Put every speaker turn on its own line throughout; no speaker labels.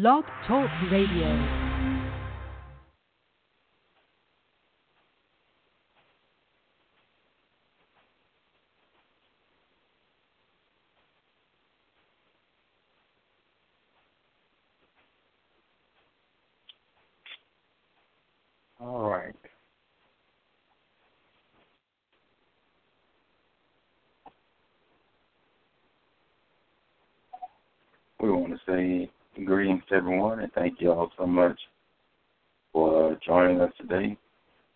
Blog Talk Radio.
All right. We want to say greetings to everyone and thank you all so much for joining us today.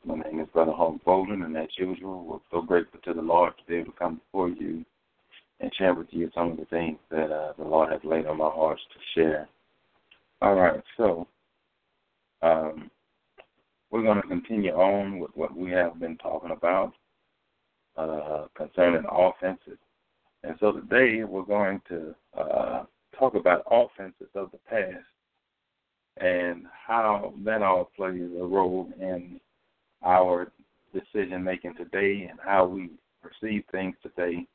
My name is Brother Hawk Bolden, and as usual, we're so grateful to the Lord to be able to come before you and share with you some of the things that uh, the Lord has laid on my heart to share. All right, so um, we're going to continue on with what we have been talking about uh, concerning offenses. And so today we're going to uh, talk about offenses of the past and how that all plays a role in our decision making today and how we perceive things today.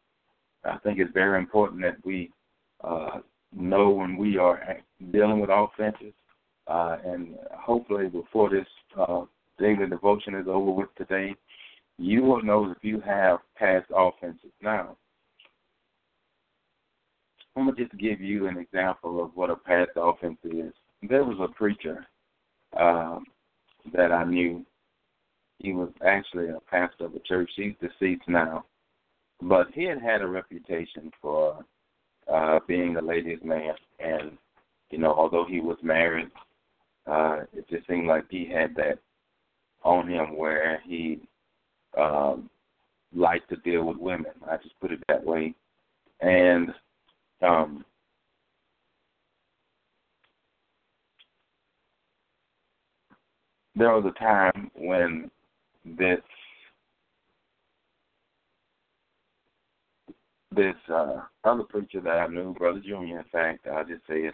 I think it's very important that we uh, know when we are dealing with offenses, uh, and hopefully before this uh, daily devotion is over with today, you will know if you have past offenses. Now, I'm to just give you an example of what a past offense is. There was a preacher um, that I knew. He was actually a pastor of a church. He's deceased now. But he had had a reputation for uh, being a ladies' man. And, you know, although he was married, uh, it just seemed like he had that on him where he um, liked to deal with women. I just put it that way. And um, there was a time when this this uh, other preacher that I knew, Brother Junior, in fact, I just say it,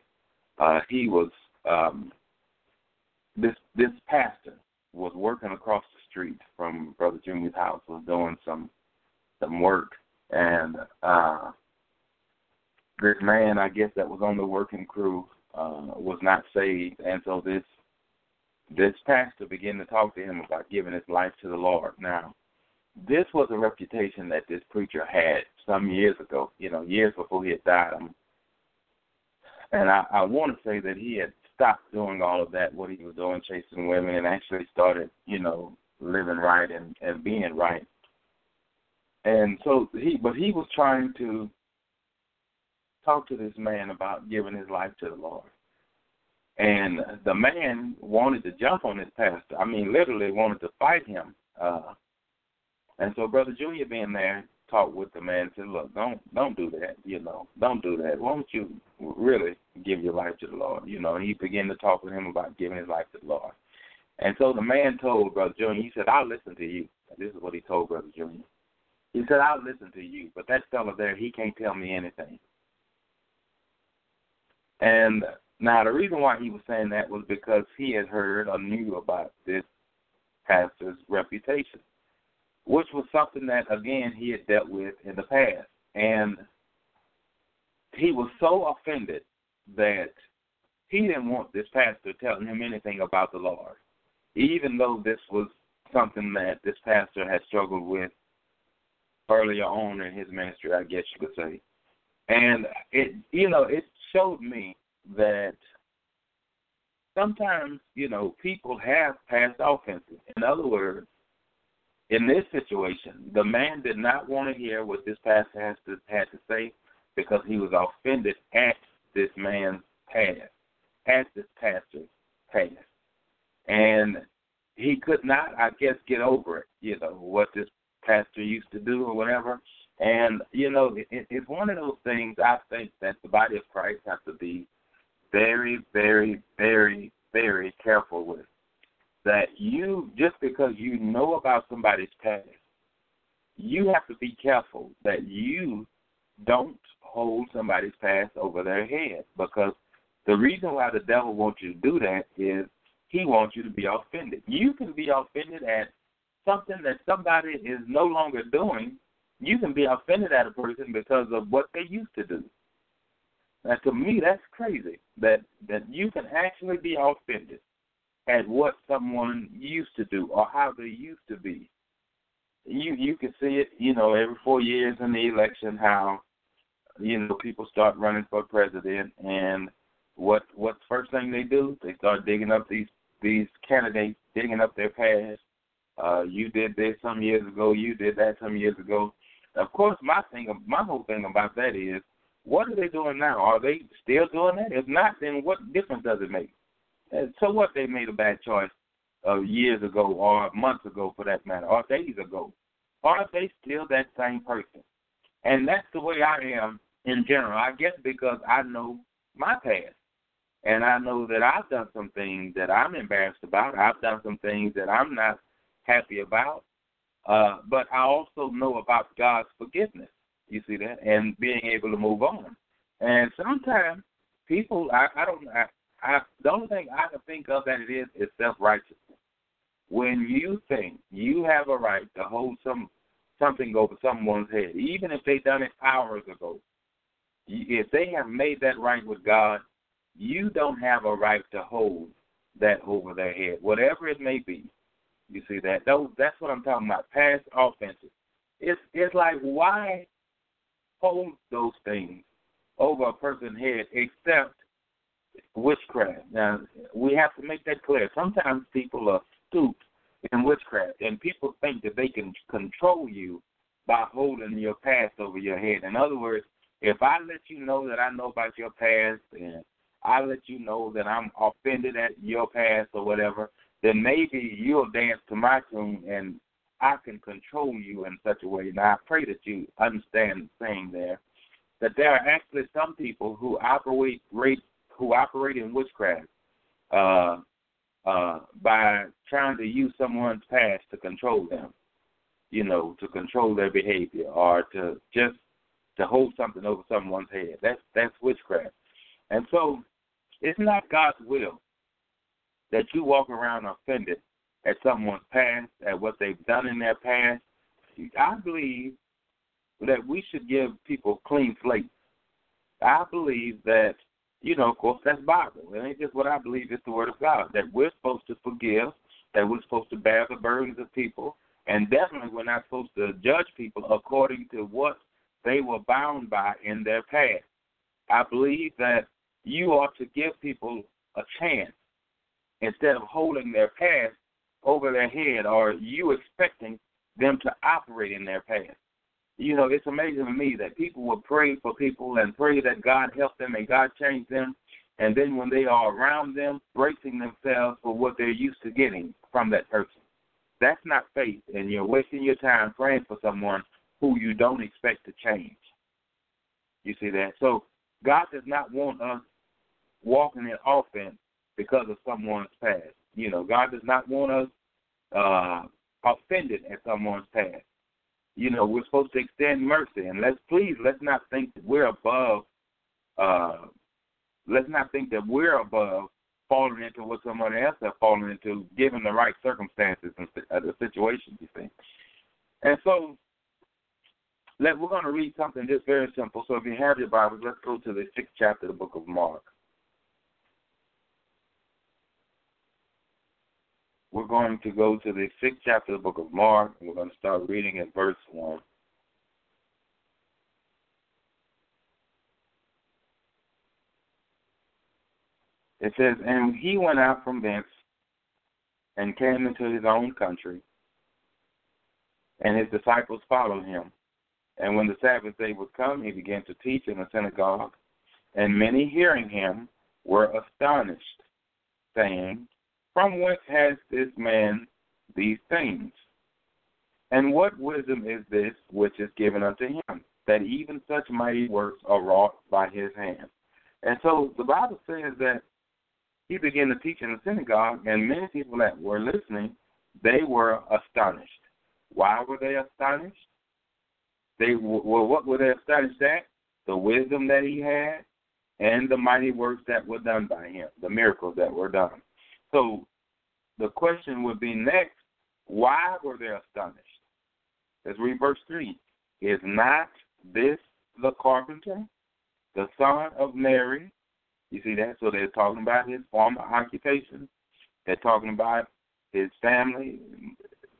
uh, he was um, this this pastor was working across the street from Brother Junior's house, was doing some some work, and uh, this man, I guess, that was on the working crew uh, was not saved, and so this this pastor began to talk to him about giving his life to the Lord. Now, this was a reputation that this preacher had some years ago, you know, years before he had died. And I, I want to say that he had stopped doing all of that, what he was doing, chasing women, and actually started, you know, living right and, and being right. And so he, but he was trying to talk to this man about giving his life to the Lord. And the man wanted to jump on this pastor. I mean, literally wanted to fight him. Uh, and so Brother Junior being there talked with the man and said, Look, don't don't do that, you know, don't do that. Why don't you really give your life to the Lord? You know, and he began to talk with him about giving his life to the Lord. And so the man told Brother Junior, he said, I'll listen to you. This is what he told Brother Junior. He said, I'll listen to you, but that fellow there, he can't tell me anything. And now the reason why he was saying that was because he had heard or knew about this pastor's reputation, which was something that again he had dealt with in the past. And he was so offended that he didn't want this pastor telling him anything about the Lord, even though this was something that this pastor had struggled with earlier on in his ministry, I guess you could say. And it, you know, it showed me that sometimes, you know, people have past offenses. In other words, in this situation, the man did not want to hear what this pastor has to, had to say because he was offended at this man's past, at this pastor's past. And he could not, I guess, get over it, you know, what this pastor used to do or whatever. And you know, it, it's one of those things I think that the body of Christ has to be very, very, very, very careful with. That you just because you know about somebody's past, you have to be careful that you don't hold somebody's past over their head because the reason why the devil wants you to do that is he wants you to be offended. You can be offended at something that somebody is no longer doing you can be offended at a person because of what they used to do. Now, to me, that's crazy that that you can actually be offended at what someone used to do or how they used to be. You you can see it, you know, every four years in the election how you know people start running for president and what what's the first thing they do? They start digging up these these candidates, digging up their past. Uh, you did this some years ago. You did that some years ago. Of course, my thing, my whole thing about that is, what are they doing now? Are they still doing that? If not, then what difference does it make? And So what? They made a bad choice uh, years ago, or months ago, for that matter, or days ago. Are they still that same person? And that's the way I am in general. I guess because I know my past. And I know that I've done some things that I'm embarrassed about. I've done some things that I'm not happy about. Uh, but I also know about God's forgiveness. You see that, and being able to move on. And sometimes people, I, I don't, I, I, the only thing I can think of that it is is self righteousness. When you think you have a right to hold some something over someone's head, even if they done it hours ago, if they have made that right with God, you don't have a right to hold that over their head, whatever it may be. You see that? Those that's what I'm talking about. Past offenses. It's it's like why hold those things over a person's head except witchcraft. Now we have to make that clear. Sometimes people are stooped in witchcraft and people think that they can control you by holding your past over your head. In other words, if I let you know that I know about your past and I let you know that I'm offended at your past or whatever, then maybe you'll dance to my tune and I can control you in such a way. Now I pray that you understand the thing there. That there are actually some people who operate who operate in witchcraft uh, uh, by trying to use someone's past to control them, you know, to control their behavior or to just to hold something over someone's head. That's that's witchcraft. And so it's not God's will that you walk around offended at someone's past, at what they've done in their past. I believe that we should give people clean slates. I believe that, you know, of course, that's Bible. It ain't just what I believe, it's the Word of God, that we're supposed to forgive, that we're supposed to bear the burdens of people, and definitely we're not supposed to judge people according to what they were bound by in their past. I believe that you ought to give people a chance instead of holding their past over their head or you expecting them to operate in their past. You know, it's amazing to me that people will pray for people and pray that God help them and God change them, and then when they are around them, bracing themselves for what they're used to getting from that person. That's not faith, and you're wasting your time praying for someone who you don't expect to change. You see that? So God does not want us walking in offense because of someone's past. You know, God does not want us uh, offended at someone's past. You know, we're supposed to extend mercy, and let's please let's not think that we're above. Uh, let's not think that we're above falling into what someone else has fallen into, given the right circumstances and uh, the situations. You see, and so let, we're going to read something just very simple. So if you have your Bibles, let's go to the sixth chapter of the book of Mark. We're going to go to the sixth chapter of the book of Mark, and we're going to start reading at verse 1. It says, And he went out from thence and came into his own country, and his disciples followed him. And when the Sabbath day was come, he began to teach in the synagogue, and many hearing him were astonished, saying, from whence has this man these things? And what wisdom is this which is given unto him, that even such mighty works are wrought by his hand? And so the Bible says that he began to teach in the synagogue, and many people that were listening, they were astonished. Why were they astonished? They were what were they astonished at? The wisdom that he had, and the mighty works that were done by him, the miracles that were done. So the question would be next, why were they astonished? Let's read verse 3. Is not this the carpenter? the son of Mary. You see that? So they're talking about his former occupation. They're talking about his family,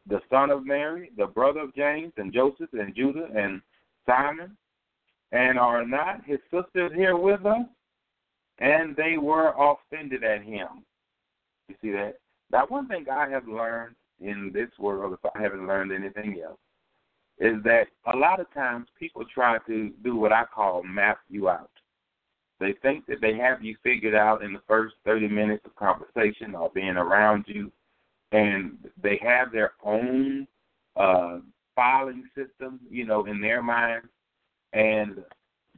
the son of Mary, the brother of James and Joseph and Judah and Simon. And are not his sisters here with us? And they were offended at him. You see that? Now, one thing I have learned in this world, if I haven't learned anything else, is that a lot of times people try to do what I call map you out. They think that they have you figured out in the first 30 minutes of conversation or being around you, and they have their own uh, filing system, you know, in their mind, and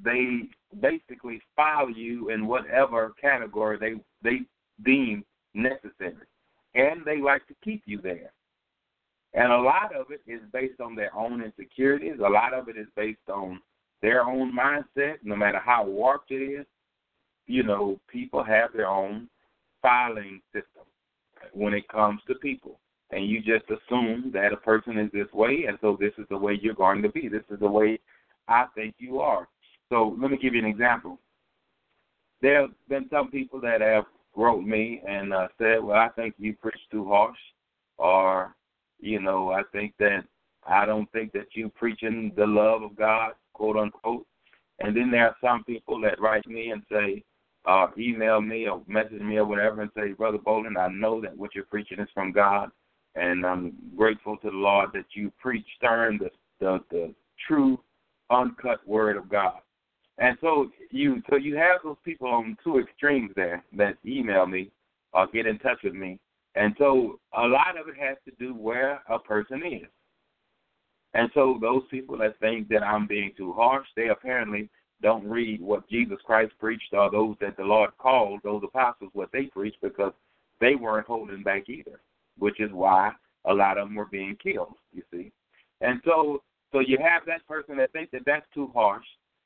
they basically file you in whatever category they they deem necessary, and they like to keep you there. And a lot of it is based on their own insecurities. A lot of it is based on their own mindset, no matter how warped it is. You know, people have their own filing system when it comes to people. And you just assume that a person is this way, and so this is the way you're going to be. This is the way I think you are. So let me give you an example. There have been some people that have wrote me and uh, said, "Well, I think you preach too harsh," or you know, I think that I don't think that you preaching the love of God, quote unquote. And then there are some people that write me and say, uh, email me or message me or whatever and say, Brother Bolden, I know that what you're preaching is from God, and I'm grateful to the Lord that you preach stern the the, the true, uncut word of God. And so you so you have those people on two extremes there that email me or get in touch with me and so a lot of it has to do where a person is. And so those people that think that I'm being too harsh, they apparently don't read what Jesus Christ preached or those that the Lord called, those apostles, what they preached because they weren't holding back either, which is why a lot of them were being killed, you see. And so so you have that person that thinks that that's too harsh,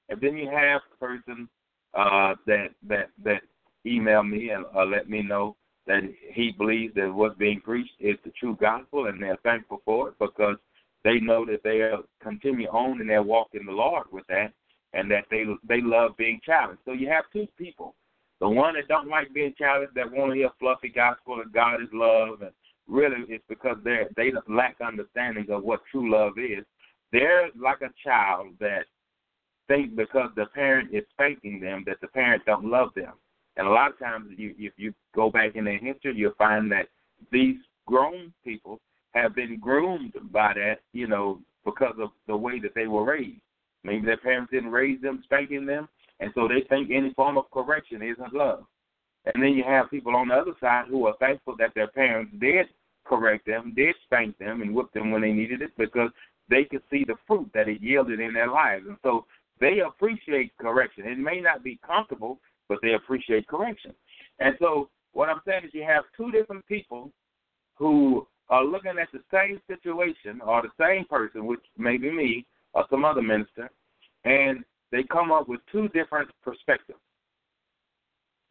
and then you have the person uh, that that that email me and uh, let me know that he believes that what's being preached is the true gospel, and they're thankful for it because they know that they'll continue on in their walk in the Lord with that, and that they they love being challenged. So you have two people: the one that don't like being challenged, that want to hear fluffy gospel and God is love, and really it's because they they lack understanding of what true love is. They're like a child that think because the parent is spanking them that the parent don't love them. And a lot of times, you, if you go back in their history, you'll find that these grown people have been groomed by that, you know, because of the way that they were raised. Maybe their parents didn't raise them, spanking them, and so they think any form of correction isn't love. And then you have people on the other side who are thankful that their parents did correct them, did spank them, and whip them when they needed it because they could see the fruit that it yielded in their lives. And so they appreciate correction. It may not be comfortable, but they appreciate correction. And so what I'm saying is you have two different people who are looking at the same situation or the same person, which may be me or some other minister, and they come up with two different perspectives.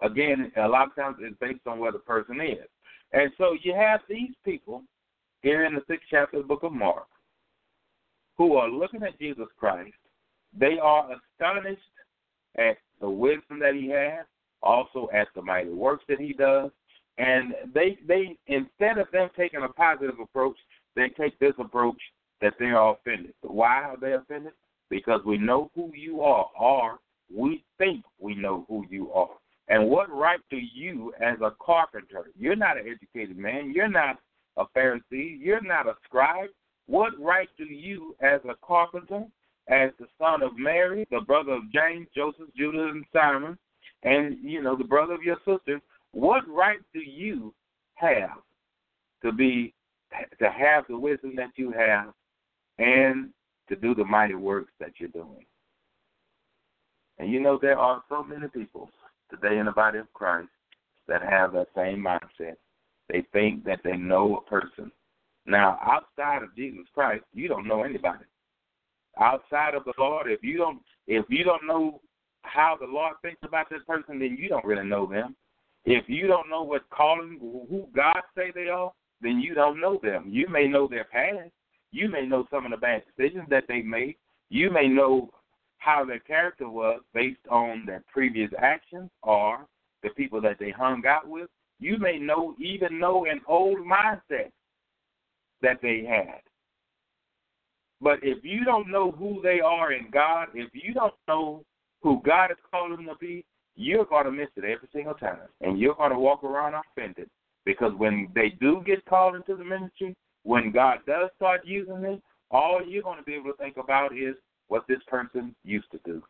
Again, a lot of times it's based on where the person is. And so you have these people here in the sixth chapter of the book of Mark who are looking at Jesus Christ. They are astonished at the wisdom that he has, also at the mighty works that he does. And they they instead of them taking a positive approach, they take this approach that they are offended. Why are they offended? Because we know who you are, or we think we know who you are. And what right do you, as a carpenter, you're not an educated man, you're not a Pharisee, you're not a scribe. What right do you, as a carpenter, as the son of Mary, the brother of James, Joseph, Judah, and Simon, and you know the brother of your sister. What right do you have to be to have the wisdom that you have, and to do the mighty works that you're doing? And you know there are so many people today in the body of Christ that have that same mindset. They think that they know a person. Now, outside of Jesus Christ, you don't know anybody outside of the Lord, if you don't if you don't know how the Lord thinks about that person, then you don't really know them. If you don't know what calling who God say they are, then you don't know them. You may know their past. You may know some of the bad decisions that they made. You may know how their character was based on their previous actions or the people that they hung out with. You may know even know an old mindset that they had. But if you don't know who they are in God, if you don't know who God has called them to be, you're going to miss it every single time. And you're going to walk around offended. Because when they do get called into the ministry, when God does start using them, all you're going to be able to think about is what this person used to do,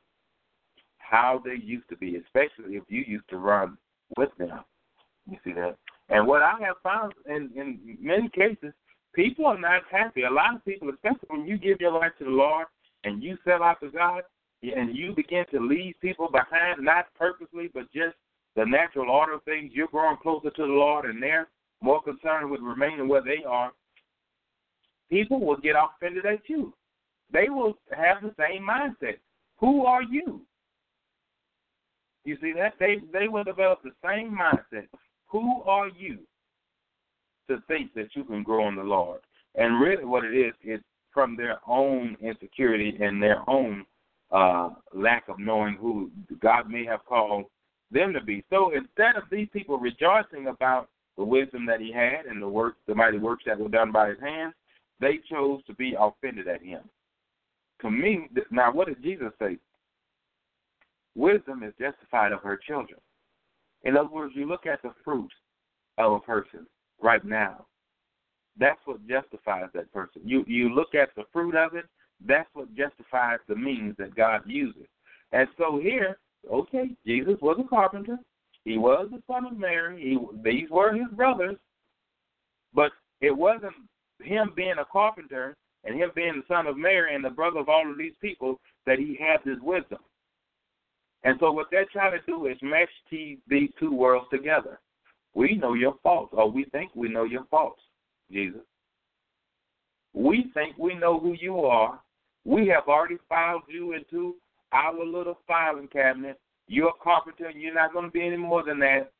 how they used to be, especially if you used to run with them. You see that? And what I have found in, in many cases, people are not happy. A lot of people, especially when you give your life to the Lord and you sell out to God, and you begin to leave people behind, not purposely, but just the natural order of things, you're growing closer to the Lord and they're more concerned with remaining where they are, people will get offended at you. They will have the same mindset. Who are you? You see that? They they will develop the same mindset. Who are you to think that you can grow in the Lord? And really what it is is from their own insecurity and their own uh, lack of knowing who God may have called them to be. So instead of these people rejoicing about the wisdom that he had and the work, the mighty works that were done by his hands, they chose to be offended at him. To me, now what did Jesus say? Wisdom is justified of her children. In other words, you look at the fruit of a person right now. That's what justifies that person. You you look at the fruit of it, that's what justifies the means that God uses. And so here, okay, Jesus was a carpenter. He was the son of Mary. He, these were his brothers. But it wasn't him being a carpenter and him being the son of Mary and the brother of all of these people that he had this wisdom. And so what they're trying to do is mesh these two worlds together. We know your faults, or we think we know your faults, Jesus. We think we know who you are. We have already filed you into our little filing cabinet. You're a carpenter, and you're not going to be any more than that.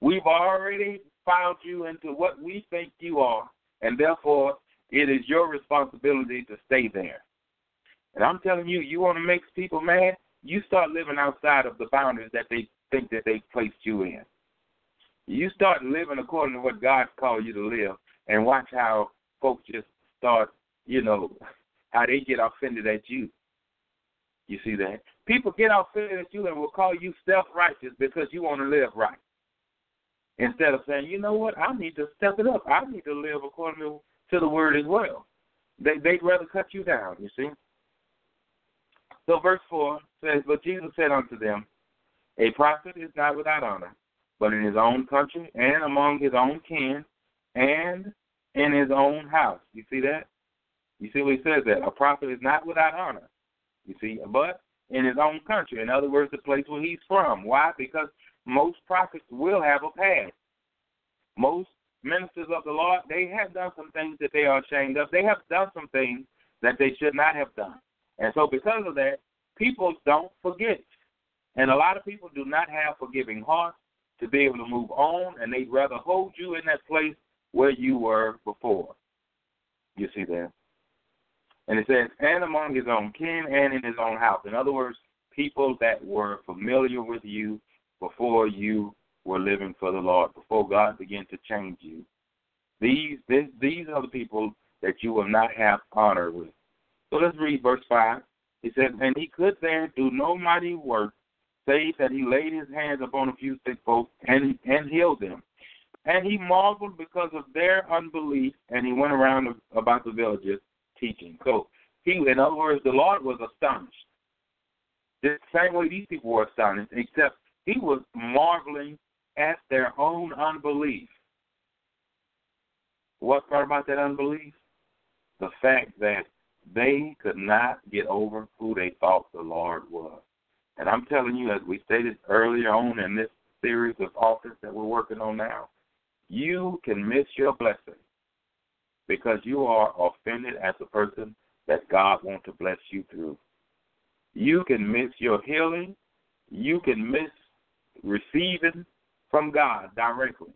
We've already filed you into what we think you are, and therefore it is your responsibility to stay there. And I'm telling you, you want to make people mad, you start living outside of the boundaries that they think that they placed you in. You start living according to what God's called you to live, and watch how folks just start, you know, how they get offended at you. You see that? People get offended at you and will call you self righteous because you want to live right. Instead of saying, you know what, I need to step it up. I need to live according to, to the word as well. They they'd rather cut you down, you see. So verse four says, But Jesus said unto them, A prophet is not without honor, but in his own country and among his own kin and in his own house. You see that? You see what he says that A prophet is not without honor. You see, but in his own country. In other words, the place where he's from. Why? Because most prophets will have a past. Most ministers of the Lord, they have done some things that they are ashamed of. They have done some things that they should not have done. And so because of that, people don't forget. And a lot of people do not have forgiving hearts to be able to move on, and they'd rather hold you in that place where you were before. You see that? And it says, and among his own kin and in his own house. In other words, people that were familiar with you before you were living for the Lord, before God began to change you. These this, these are the people that you will not have honor with. So let's read verse five. He says, And he could there do no mighty work, that he laid his hands upon a few sick folks and and healed them. And he marveled because of their unbelief, and he went around about the villages teaching. So he, in other words, the Lord was astonished. The same way these people were astonished, except he was marveling at their own unbelief. What part about that unbelief? The fact that they could not get over who they thought the Lord was. And I'm telling you, as we stated earlier on in this series of office that we're working on now, you can miss your blessing because you are offended as a person that God wants to bless you through. You can miss your healing. You can miss receiving from God directly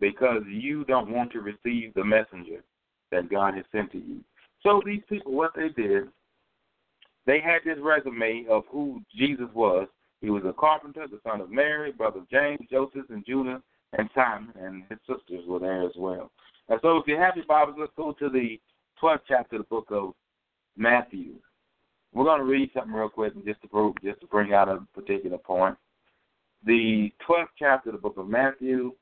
because you don't want to receive the messenger that God has sent to you. So these people, what they did, they had this resume of who Jesus was. He was a carpenter, the son of Mary, brother of James, Joseph, and Judah, and Simon, and his sisters were there as well. And so, if you have your Bibles, let's go to the 12th chapter of the book of Matthew. We're going to read something real quick just to prove, just to bring out a particular point. The 12th chapter of the book of Matthew,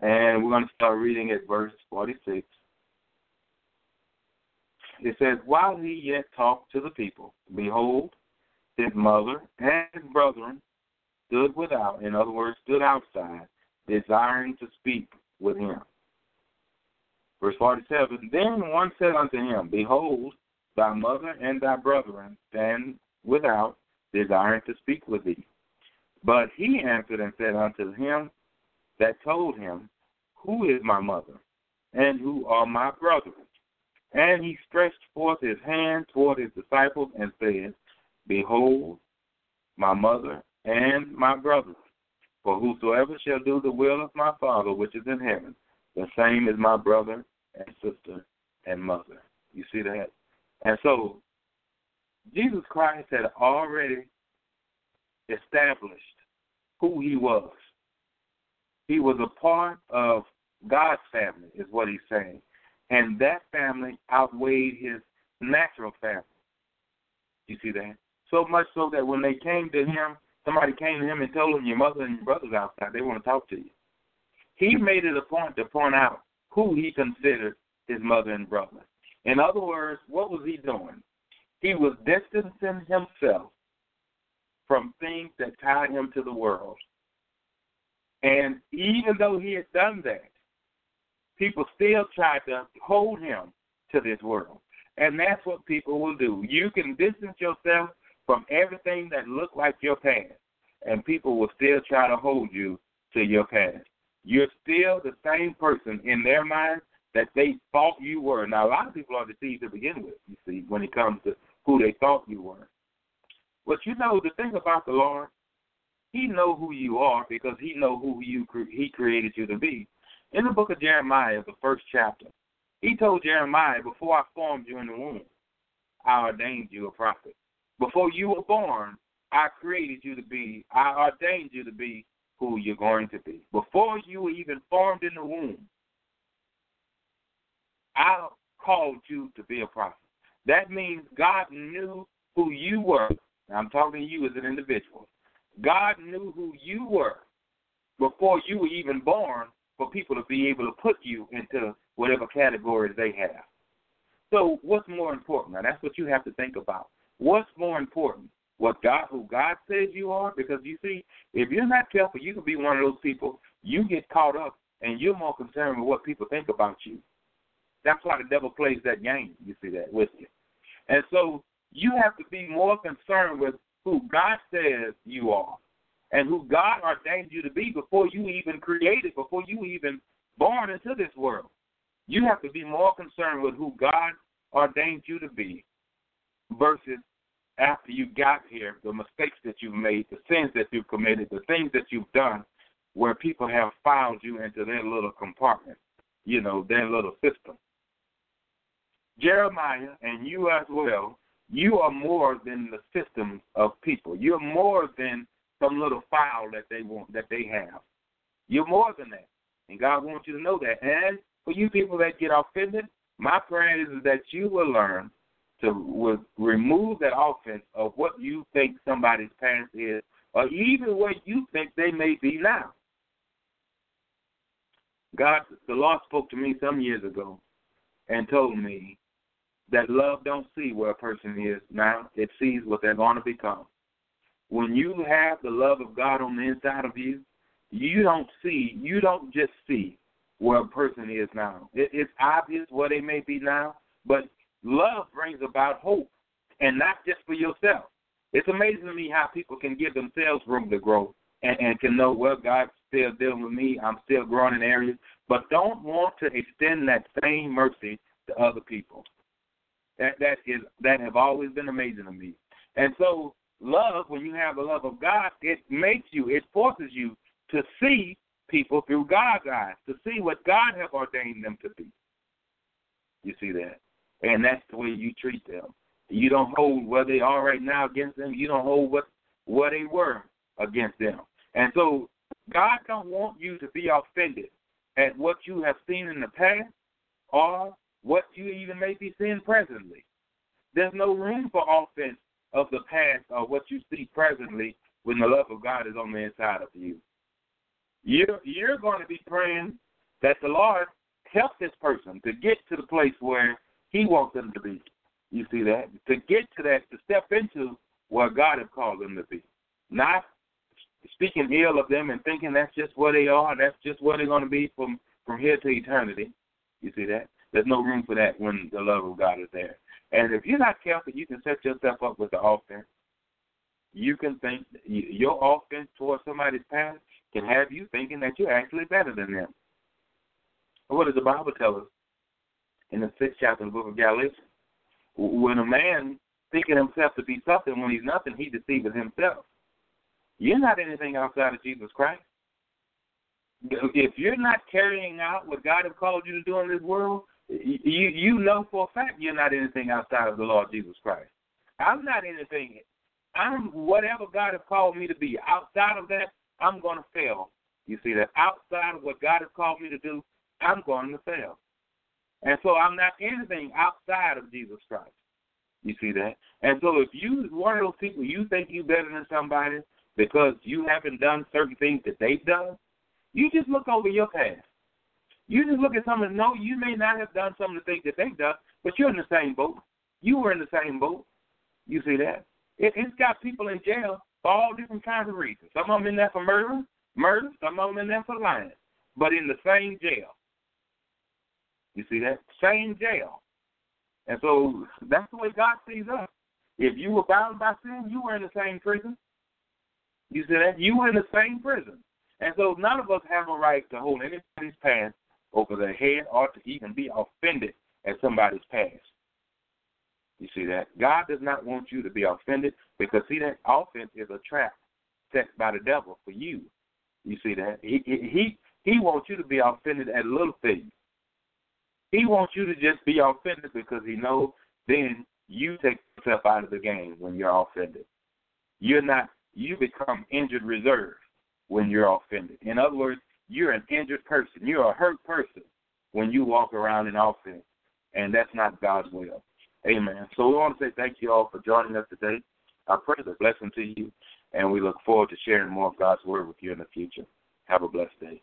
and we're going to start reading at verse 46. It says, While he yet talked to the people, behold, his mother and his brethren stood without, in other words, stood outside, desiring to speak with him. Verse 47 Then one said unto him, Behold, thy mother and thy brethren stand without, desiring to speak with thee. But he answered and said unto him that told him, Who is my mother, and who are my brethren? And he stretched forth his hand toward his disciples and said, Behold, my mother and my brothers. For whosoever shall do the will of my Father which is in heaven, the same is my brother and sister and mother. You see that? And so, Jesus Christ had already established who he was. He was a part of God's family, is what he's saying and that family outweighed his natural family. You see that? So much so that when they came to him, somebody came to him and told him, Your mother and your brother's outside, they want to talk to you. He made it a point to point out who he considered his mother and brother. In other words, what was he doing? He was distancing himself from things that tied him to the world. And even though he had done that, people still try to hold him to this world. And that's what people will do. You can distance yourself from everything that look like your past, and people will still try to hold you to your past. You're still the same person in their mind that they thought you were. Now, a lot of people are deceived to begin with, you see, when it comes to who they thought you were. But you know, the thing about the Lord, He know who you are because He know who you He created you to be. In the book of Jeremiah, the first chapter, he told Jeremiah, Before I formed you in the womb, I ordained you a prophet. Before you were born, I created you to be, I ordained you to be who you're going to be. Before you were even formed in the womb, I called you to be a prophet. That means God knew who you were. Now, I'm talking to you as an individual. God knew who you were before you were even born for people to be able to put you into whatever categories they have. So what's more important? Now that's what you have to think about. What's more important? What God who God says you are? Because you see, if you're not careful, you can be one of those people, you get caught up and you're more concerned with what people think about you. That's why the devil plays that game, you see that with you. And so you have to be more concerned with who God says you are and who God ordained you to be before you even created, before you even born into this world. You have to be more concerned with who God ordained you to be versus after you got here, the mistakes that you've made, the sins that you've committed, the things that you've done where people have filed you into their little compartment, you know, their little system. Jeremiah and you as well, you are more than the systems of people. You're more than some little file that they want that they have. You're more than that. And God wants you to know that. And for you people that get offended, my prayer is that you will learn to remove that offense of what you think somebody's past is, or even what you think they may be now. God, the Lord spoke to me some years ago and told me that love don't see where a person is now; it sees what they're going to become when you have the love of God on the inside of you, you don't see, you don't just see where a person is now. It, it's obvious where they may be now, but love brings about hope, and not just for yourself. It's amazing to me how people can give themselves room to grow and, and can know, well, God's still dealing with me. I'm still growing in areas, but don't want to extend that same mercy to other people. That that is that have always been amazing to me. And so love, when you have the love of God, it makes you, it forces you to see people through God's eyes, to see what God has ordained them to be. You see that? And that's the way you treat them. You don't hold where they are right now against them. You don't hold what where they were against them. And so God don't want you to be offended at what you have seen in the past or what you even may be seeing presently. There's no room for offense of the past or what you see presently when the love of God is on the inside of you. You're you're going to be praying that the Lord help this person to get to the place where He wants them to be. You see that? To get to that, to step into where God has called them to be. Not speaking ill of them and thinking that's just where they are, that's just where they're going to be from from here to eternity. You see that? There's no room for that when the love of God is there. And if you're not careful, you can set yourself up with the offense. You can think your offense towards somebody's past can have you thinking that you're actually better than them. What does the Bible tell us in the sixth chapter of the book of Galatians? When a man thinking himself to be something when he's nothing, he deceives himself. You're not anything outside of Jesus Christ. If you're not carrying out what God has called you to do in this world, you you know for a fact you're not anything outside of the Lord Jesus Christ. I'm not anything. I'm whatever God has called me to be. Outside of that, I'm going to fail. You see that? Outside of what God has called me to do, I'm going to fail. And so I'm not anything outside of Jesus Christ. You see that? And so if you one of those people you think you're better than somebody because you haven't done certain things that they've done, you just look over your past. You just look at someone. No, you may not have done some of the things that they've done, but you're in the same boat. You were in the same boat. You see that? It, it's got people in jail for all different kinds of reasons. Some of them in there for murder, murder. Some of them in there for lying, but in the same jail. You see that? Same jail. And so that's the way God sees us. If you were bound by sin, you were in the same prison. You see that? You were in the same prison. And so none of us have a right to hold anybody's past over their head or to even be offended at somebody's past. You see that? God does not want you to be offended because see that offense is a trap set by the devil for you. You see that? He he he wants you to be offended at little things. He wants you to just be offended because he knows then you take yourself out of the game when you're offended. You're not you become injured reserve when you're offended. In other words, you're an injured person. You're a hurt person when you walk around in offense. And that's not God's will. Amen. So we want to say thank you all for joining us today. I pray the blessing to you, and we look forward to sharing more of God's word with you in the future. Have a blessed day.